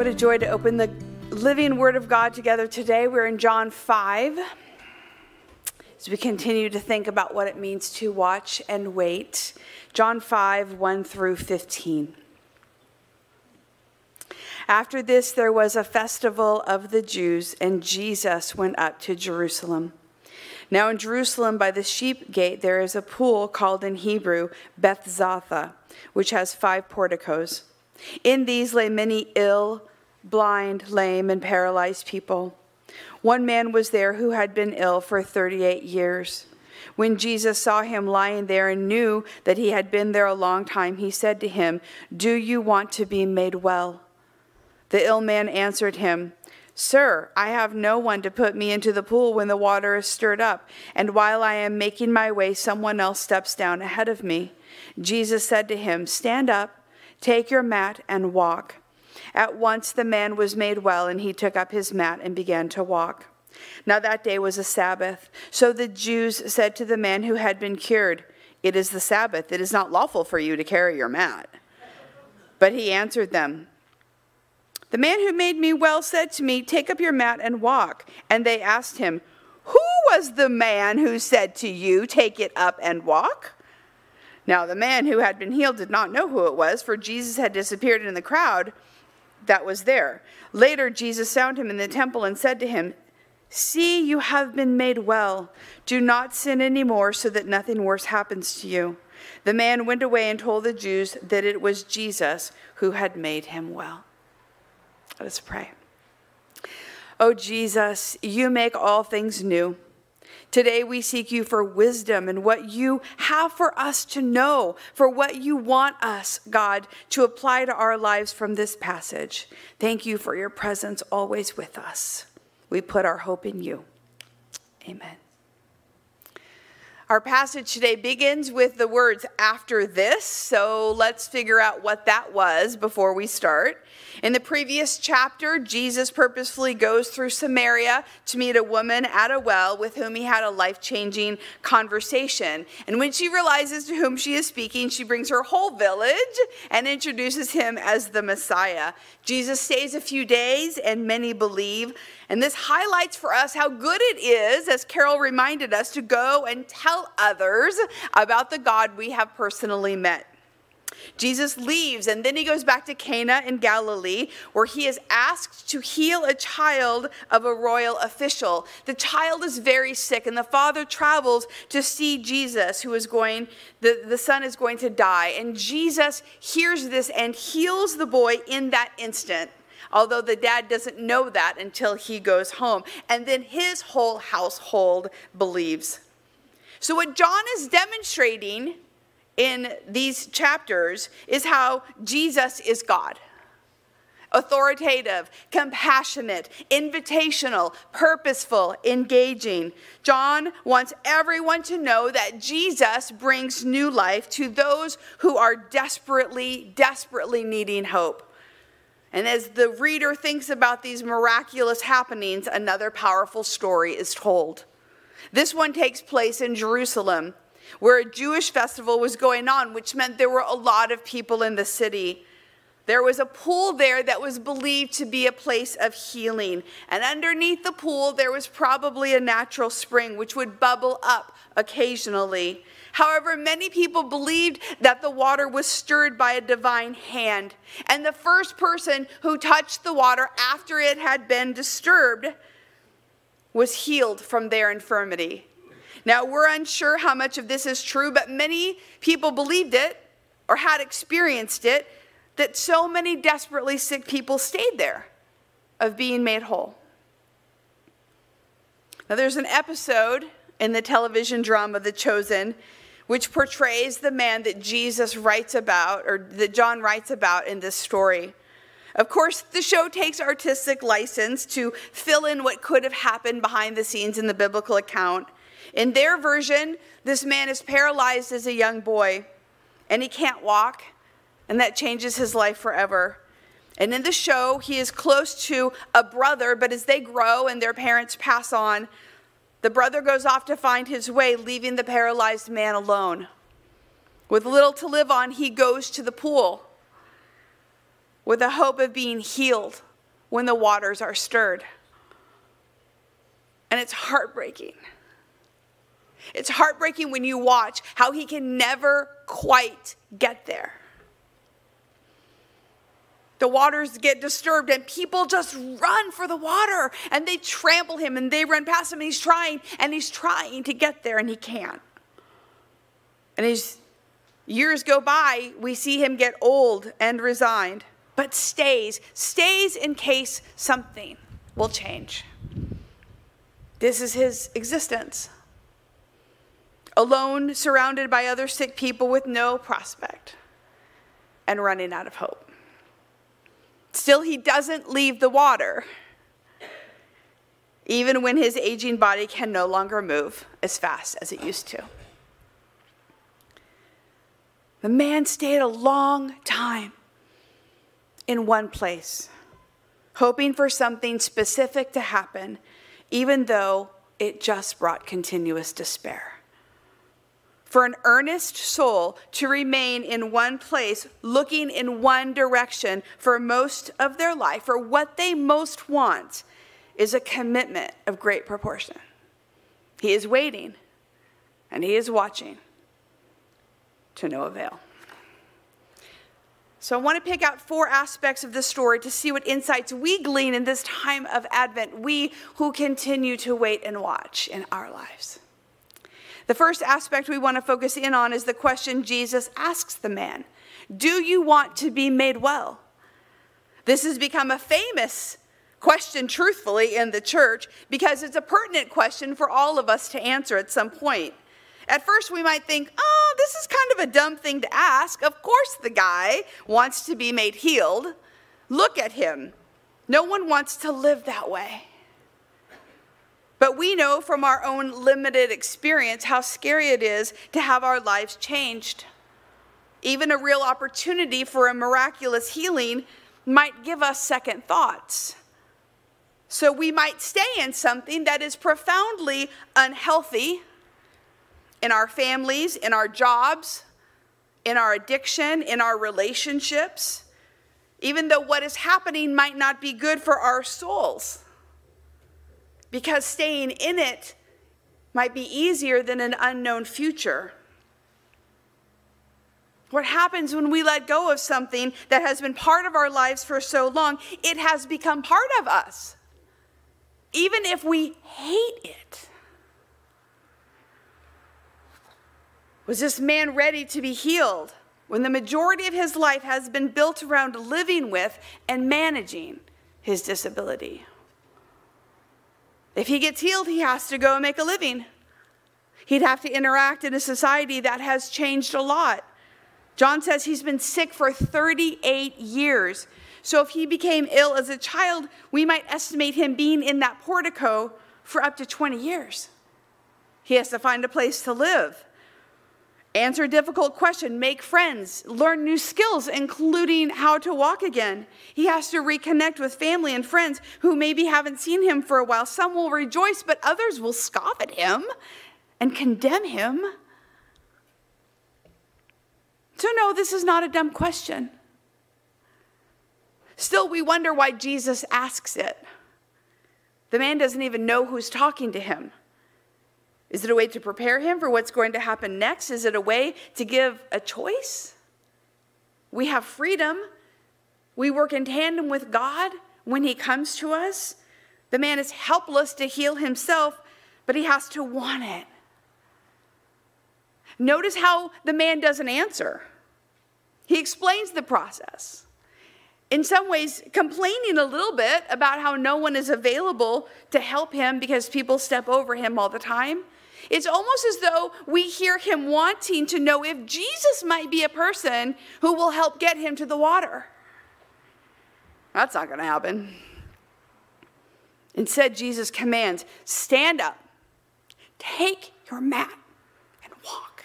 What a joy to open the living Word of God together today. We're in John 5 as we continue to think about what it means to watch and wait. John 5 1 through 15. After this, there was a festival of the Jews, and Jesus went up to Jerusalem. Now, in Jerusalem, by the sheep gate, there is a pool called in Hebrew Bethzatha, which has five porticos. In these lay many ill, blind, lame, and paralyzed people. One man was there who had been ill for 38 years. When Jesus saw him lying there and knew that he had been there a long time, he said to him, Do you want to be made well? The ill man answered him, Sir, I have no one to put me into the pool when the water is stirred up, and while I am making my way, someone else steps down ahead of me. Jesus said to him, Stand up, take your mat, and walk. At once the man was made well, and he took up his mat and began to walk. Now that day was a Sabbath. So the Jews said to the man who had been cured, It is the Sabbath. It is not lawful for you to carry your mat. But he answered them, The man who made me well said to me, Take up your mat and walk. And they asked him, Who was the man who said to you, Take it up and walk? Now the man who had been healed did not know who it was, for Jesus had disappeared in the crowd that was there. Later, Jesus found him in the temple and said to him, See, you have been made well. Do not sin anymore so that nothing worse happens to you. The man went away and told the Jews that it was Jesus who had made him well. Let us pray. Oh, Jesus, you make all things new. Today we seek you for wisdom and what you have for us to know, for what you want us, God, to apply to our lives from this passage. Thank you for your presence always with us. We put our hope in you. Amen. Our passage today begins with the words after this, so let's figure out what that was before we start. In the previous chapter, Jesus purposefully goes through Samaria to meet a woman at a well with whom he had a life changing conversation. And when she realizes to whom she is speaking, she brings her whole village and introduces him as the Messiah. Jesus stays a few days, and many believe. And this highlights for us how good it is, as Carol reminded us, to go and tell others about the God we have personally met. Jesus leaves and then he goes back to Cana in Galilee where he is asked to heal a child of a royal official. The child is very sick and the father travels to see Jesus who is going the, the son is going to die and Jesus hears this and heals the boy in that instant although the dad doesn't know that until he goes home. And then his whole household believes. So, what John is demonstrating in these chapters is how Jesus is God authoritative, compassionate, invitational, purposeful, engaging. John wants everyone to know that Jesus brings new life to those who are desperately, desperately needing hope. And as the reader thinks about these miraculous happenings, another powerful story is told. This one takes place in Jerusalem, where a Jewish festival was going on, which meant there were a lot of people in the city. There was a pool there that was believed to be a place of healing. And underneath the pool, there was probably a natural spring which would bubble up occasionally. However, many people believed that the water was stirred by a divine hand. And the first person who touched the water after it had been disturbed was healed from their infirmity. Now, we're unsure how much of this is true, but many people believed it or had experienced it that so many desperately sick people stayed there of being made whole. Now, there's an episode in the television drama The Chosen which portrays the man that Jesus writes about, or that John writes about in this story. Of course, the show takes artistic license to fill in what could have happened behind the scenes in the biblical account. In their version, this man is paralyzed as a young boy and he can't walk, and that changes his life forever. And in the show, he is close to a brother, but as they grow and their parents pass on, the brother goes off to find his way, leaving the paralyzed man alone. With little to live on, he goes to the pool with the hope of being healed when the waters are stirred. And it's heartbreaking. It's heartbreaking when you watch how he can never quite get there. The waters get disturbed and people just run for the water and they trample him and they run past him and he's trying and he's trying to get there and he can't. And as years go by, we see him get old and resigned, but stays, stays in case something will change. This is his existence. Alone, surrounded by other sick people with no prospect and running out of hope. Still, he doesn't leave the water, even when his aging body can no longer move as fast as it used to. The man stayed a long time in one place, hoping for something specific to happen, even though it just brought continuous despair. For an earnest soul to remain in one place, looking in one direction for most of their life, for what they most want, is a commitment of great proportion. He is waiting and he is watching to no avail. So, I want to pick out four aspects of this story to see what insights we glean in this time of Advent, we who continue to wait and watch in our lives. The first aspect we want to focus in on is the question Jesus asks the man Do you want to be made well? This has become a famous question, truthfully, in the church because it's a pertinent question for all of us to answer at some point. At first, we might think, oh, this is kind of a dumb thing to ask. Of course, the guy wants to be made healed. Look at him. No one wants to live that way. But we know from our own limited experience how scary it is to have our lives changed. Even a real opportunity for a miraculous healing might give us second thoughts. So we might stay in something that is profoundly unhealthy in our families, in our jobs, in our addiction, in our relationships, even though what is happening might not be good for our souls. Because staying in it might be easier than an unknown future. What happens when we let go of something that has been part of our lives for so long? It has become part of us, even if we hate it. Was this man ready to be healed when the majority of his life has been built around living with and managing his disability? If he gets healed, he has to go and make a living. He'd have to interact in a society that has changed a lot. John says he's been sick for 38 years. So if he became ill as a child, we might estimate him being in that portico for up to 20 years. He has to find a place to live answer a difficult question, make friends, learn new skills, including how to walk again. He has to reconnect with family and friends who maybe haven't seen him for a while. Some will rejoice, but others will scoff at him and condemn him. So, no, this is not a dumb question. Still, we wonder why Jesus asks it. The man doesn't even know who's talking to him. Is it a way to prepare him for what's going to happen next? Is it a way to give a choice? We have freedom. We work in tandem with God when he comes to us. The man is helpless to heal himself, but he has to want it. Notice how the man doesn't answer. He explains the process. In some ways, complaining a little bit about how no one is available to help him because people step over him all the time. It's almost as though we hear him wanting to know if Jesus might be a person who will help get him to the water. That's not going to happen. Instead, Jesus commands stand up, take your mat, and walk.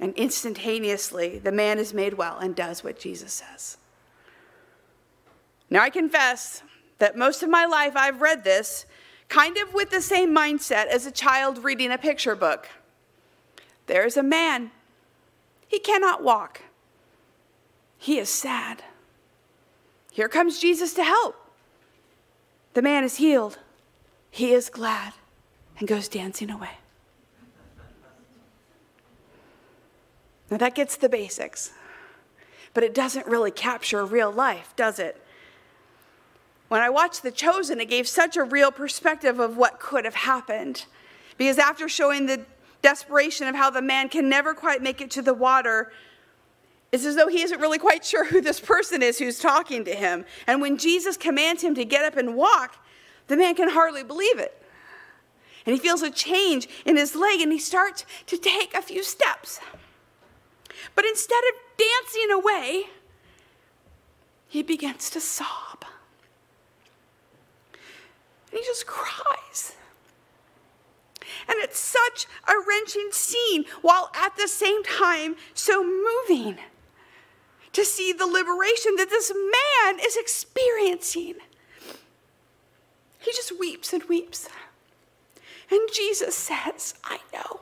And instantaneously, the man is made well and does what Jesus says. Now, I confess that most of my life I've read this kind of with the same mindset as a child reading a picture book. There's a man. He cannot walk. He is sad. Here comes Jesus to help. The man is healed. He is glad and goes dancing away. Now that gets the basics, but it doesn't really capture real life, does it? When I watched The Chosen, it gave such a real perspective of what could have happened. Because after showing the desperation of how the man can never quite make it to the water, it's as though he isn't really quite sure who this person is who's talking to him. And when Jesus commands him to get up and walk, the man can hardly believe it. And he feels a change in his leg and he starts to take a few steps. But instead of dancing away, he begins to sob. And he just cries. And it's such a wrenching scene, while at the same time so moving to see the liberation that this man is experiencing. He just weeps and weeps. And Jesus says, I know.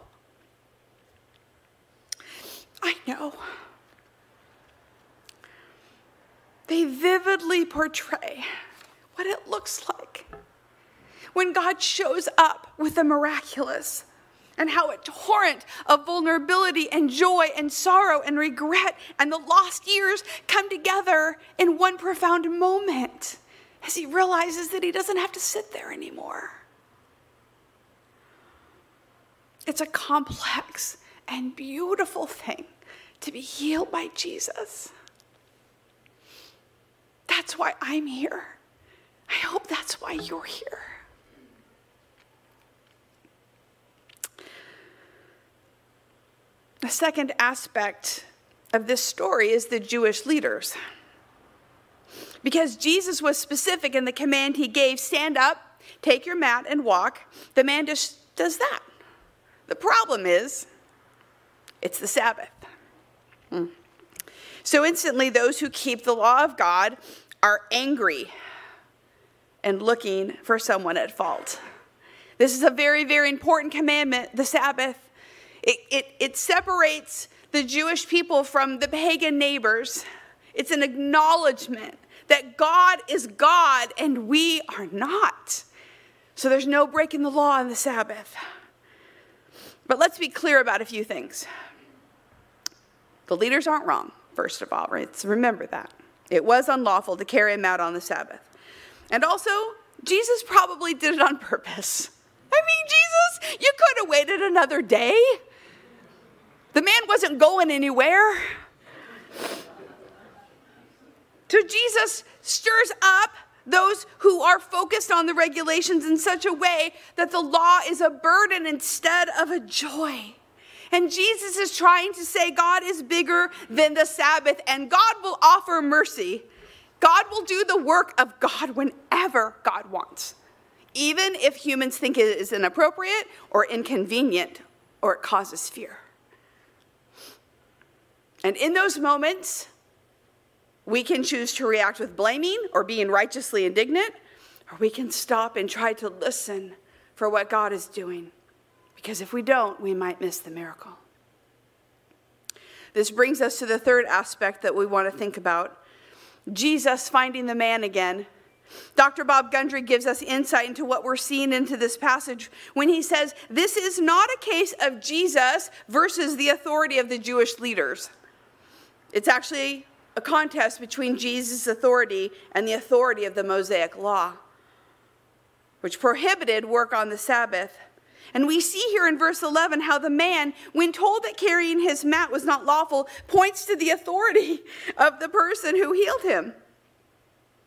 I know. They vividly portray what it looks like when God shows up with the miraculous and how a torrent of vulnerability and joy and sorrow and regret and the lost years come together in one profound moment as he realizes that he doesn't have to sit there anymore. It's a complex and beautiful thing to be healed by Jesus. That's why I'm here. I hope that's why you're here. The second aspect of this story is the Jewish leaders. Because Jesus was specific in the command he gave stand up, take your mat, and walk, the man just does that. The problem is, it's the Sabbath. Hmm. So instantly, those who keep the law of God are angry and looking for someone at fault. This is a very, very important commandment, the Sabbath. It, it, it separates the Jewish people from the pagan neighbors. It's an acknowledgement that God is God and we are not. So there's no breaking the law on the Sabbath. But let's be clear about a few things. The leaders aren't wrong, first of all, right? So remember that. It was unlawful to carry him out on the Sabbath. And also, Jesus probably did it on purpose. I mean, Jesus, you could have waited another day. The man wasn't going anywhere. So Jesus stirs up those who are focused on the regulations in such a way that the law is a burden instead of a joy. And Jesus is trying to say God is bigger than the Sabbath and God will offer mercy. God will do the work of God whenever God wants, even if humans think it is inappropriate or inconvenient or it causes fear. And in those moments, we can choose to react with blaming or being righteously indignant, or we can stop and try to listen for what God is doing. Because if we don't, we might miss the miracle. This brings us to the third aspect that we want to think about Jesus finding the man again. Dr. Bob Gundry gives us insight into what we're seeing into this passage when he says, This is not a case of Jesus versus the authority of the Jewish leaders. It's actually a contest between Jesus' authority and the authority of the Mosaic law, which prohibited work on the Sabbath. And we see here in verse 11 how the man, when told that carrying his mat was not lawful, points to the authority of the person who healed him.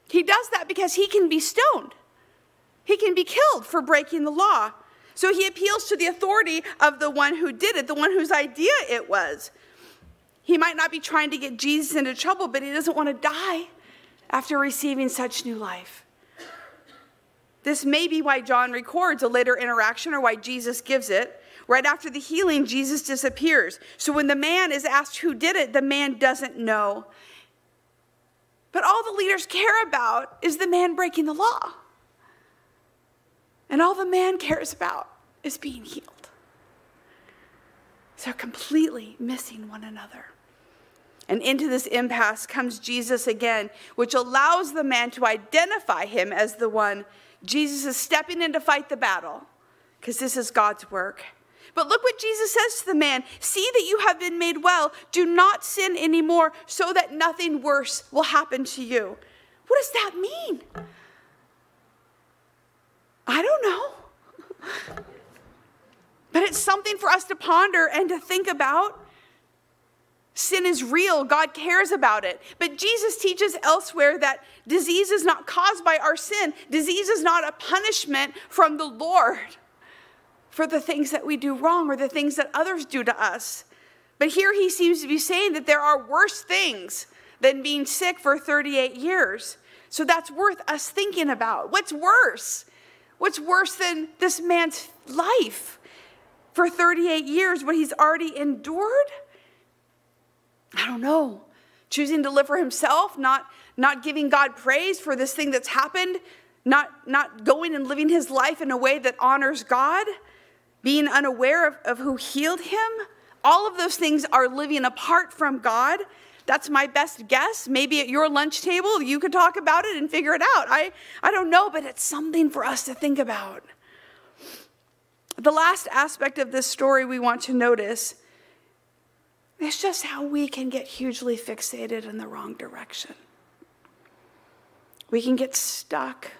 He does that because he can be stoned, he can be killed for breaking the law. So he appeals to the authority of the one who did it, the one whose idea it was. He might not be trying to get Jesus into trouble, but he doesn't want to die after receiving such new life. This may be why John records a later interaction or why Jesus gives it. Right after the healing, Jesus disappears. So when the man is asked who did it, the man doesn't know. But all the leaders care about is the man breaking the law. And all the man cares about is being healed. They're completely missing one another. And into this impasse comes Jesus again, which allows the man to identify him as the one. Jesus is stepping in to fight the battle because this is God's work. But look what Jesus says to the man See that you have been made well. Do not sin anymore so that nothing worse will happen to you. What does that mean? I don't know. But it's something for us to ponder and to think about. Sin is real, God cares about it. But Jesus teaches elsewhere that disease is not caused by our sin, disease is not a punishment from the Lord for the things that we do wrong or the things that others do to us. But here he seems to be saying that there are worse things than being sick for 38 years. So that's worth us thinking about. What's worse? What's worse than this man's life for 38 years, what he's already endured? I don't know, choosing to live for himself, not, not giving God praise for this thing that's happened, not, not going and living his life in a way that honors God, being unaware of, of who healed him. All of those things are living apart from God. That's my best guess. Maybe at your lunch table, you could talk about it and figure it out. I, I don't know, but it's something for us to think about. The last aspect of this story we want to notice it's just how we can get hugely fixated in the wrong direction. We can get stuck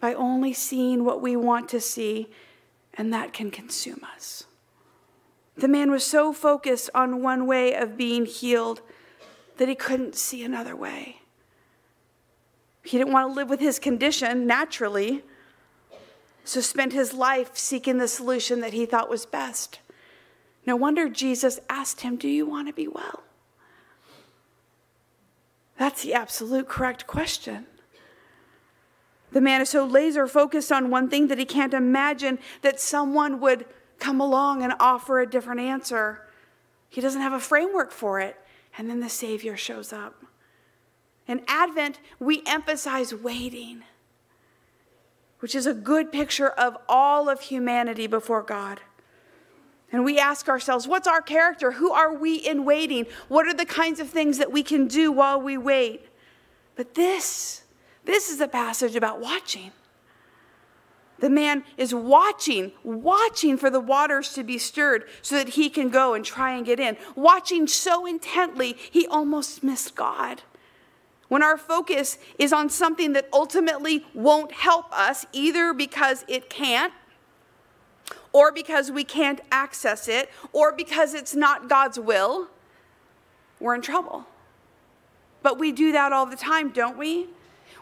by only seeing what we want to see, and that can consume us. The man was so focused on one way of being healed that he couldn't see another way. He didn't want to live with his condition naturally, so spent his life seeking the solution that he thought was best. No wonder Jesus asked him, Do you want to be well? That's the absolute correct question. The man is so laser focused on one thing that he can't imagine that someone would come along and offer a different answer. He doesn't have a framework for it. And then the Savior shows up. In Advent, we emphasize waiting, which is a good picture of all of humanity before God. And we ask ourselves, what's our character? Who are we in waiting? What are the kinds of things that we can do while we wait? But this, this is a passage about watching. The man is watching, watching for the waters to be stirred so that he can go and try and get in. Watching so intently, he almost missed God. When our focus is on something that ultimately won't help us, either because it can't or because we can't access it, or because it's not God's will, we're in trouble. But we do that all the time, don't we?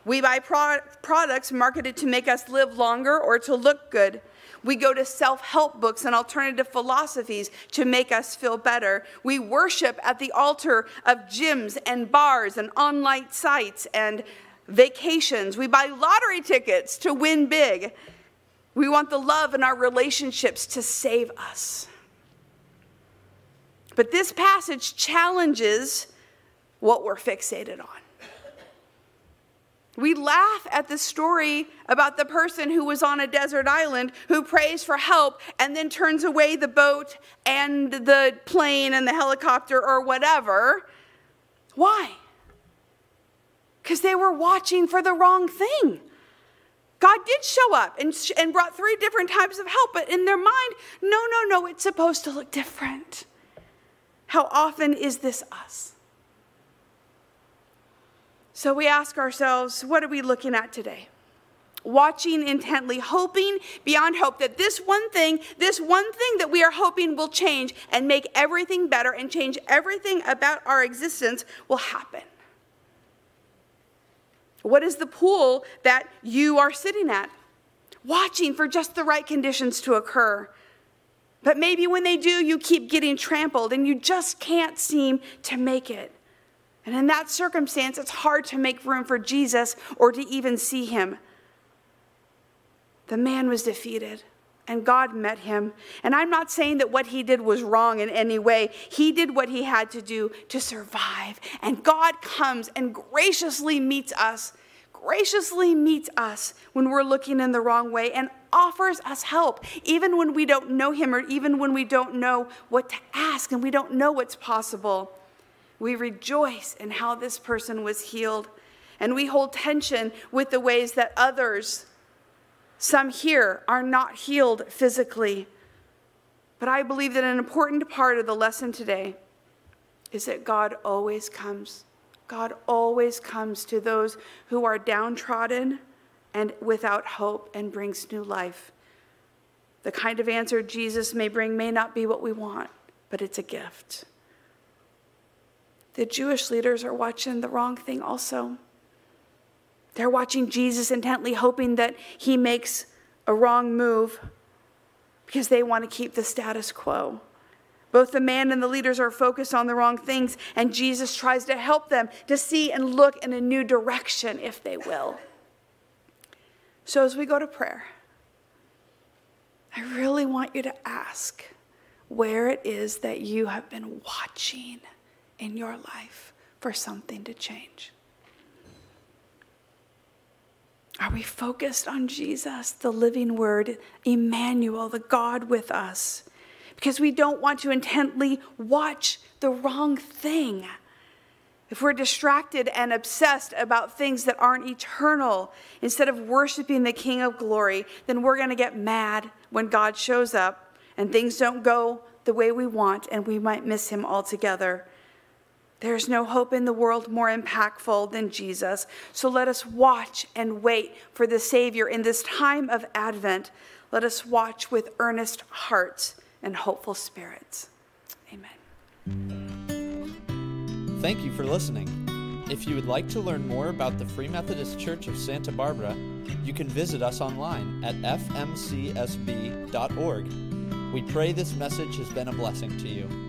We buy pro- products marketed to make us live longer or to look good. We go to self help books and alternative philosophies to make us feel better. We worship at the altar of gyms and bars and online sites and vacations. We buy lottery tickets to win big. We want the love in our relationships to save us. But this passage challenges what we're fixated on. We laugh at the story about the person who was on a desert island who prays for help and then turns away the boat and the plane and the helicopter or whatever. Why? Because they were watching for the wrong thing. God did show up and, and brought three different types of help, but in their mind, no, no, no, it's supposed to look different. How often is this us? So we ask ourselves, what are we looking at today? Watching intently, hoping beyond hope that this one thing, this one thing that we are hoping will change and make everything better and change everything about our existence will happen. What is the pool that you are sitting at? Watching for just the right conditions to occur. But maybe when they do, you keep getting trampled and you just can't seem to make it. And in that circumstance, it's hard to make room for Jesus or to even see him. The man was defeated and God met him. And I'm not saying that what he did was wrong in any way. He did what he had to do to survive. And God comes and graciously meets us, graciously meets us when we're looking in the wrong way and offers us help, even when we don't know him or even when we don't know what to ask and we don't know what's possible. We rejoice in how this person was healed. And we hold tension with the ways that others, some here, are not healed physically. But I believe that an important part of the lesson today is that God always comes. God always comes to those who are downtrodden and without hope and brings new life. The kind of answer Jesus may bring may not be what we want, but it's a gift. The Jewish leaders are watching the wrong thing also. They're watching Jesus intently, hoping that he makes a wrong move because they want to keep the status quo. Both the man and the leaders are focused on the wrong things, and Jesus tries to help them to see and look in a new direction if they will. So, as we go to prayer, I really want you to ask where it is that you have been watching in your life for something to change. Are we focused on Jesus, the living word, Emmanuel, the God with us? Because we don't want to intently watch the wrong thing. If we're distracted and obsessed about things that aren't eternal, instead of worshiping the King of glory, then we're going to get mad when God shows up and things don't go the way we want and we might miss him altogether. There's no hope in the world more impactful than Jesus. So let us watch and wait for the Savior in this time of Advent. Let us watch with earnest hearts and hopeful spirits. Amen. Thank you for listening. If you would like to learn more about the Free Methodist Church of Santa Barbara, you can visit us online at fmcsb.org. We pray this message has been a blessing to you.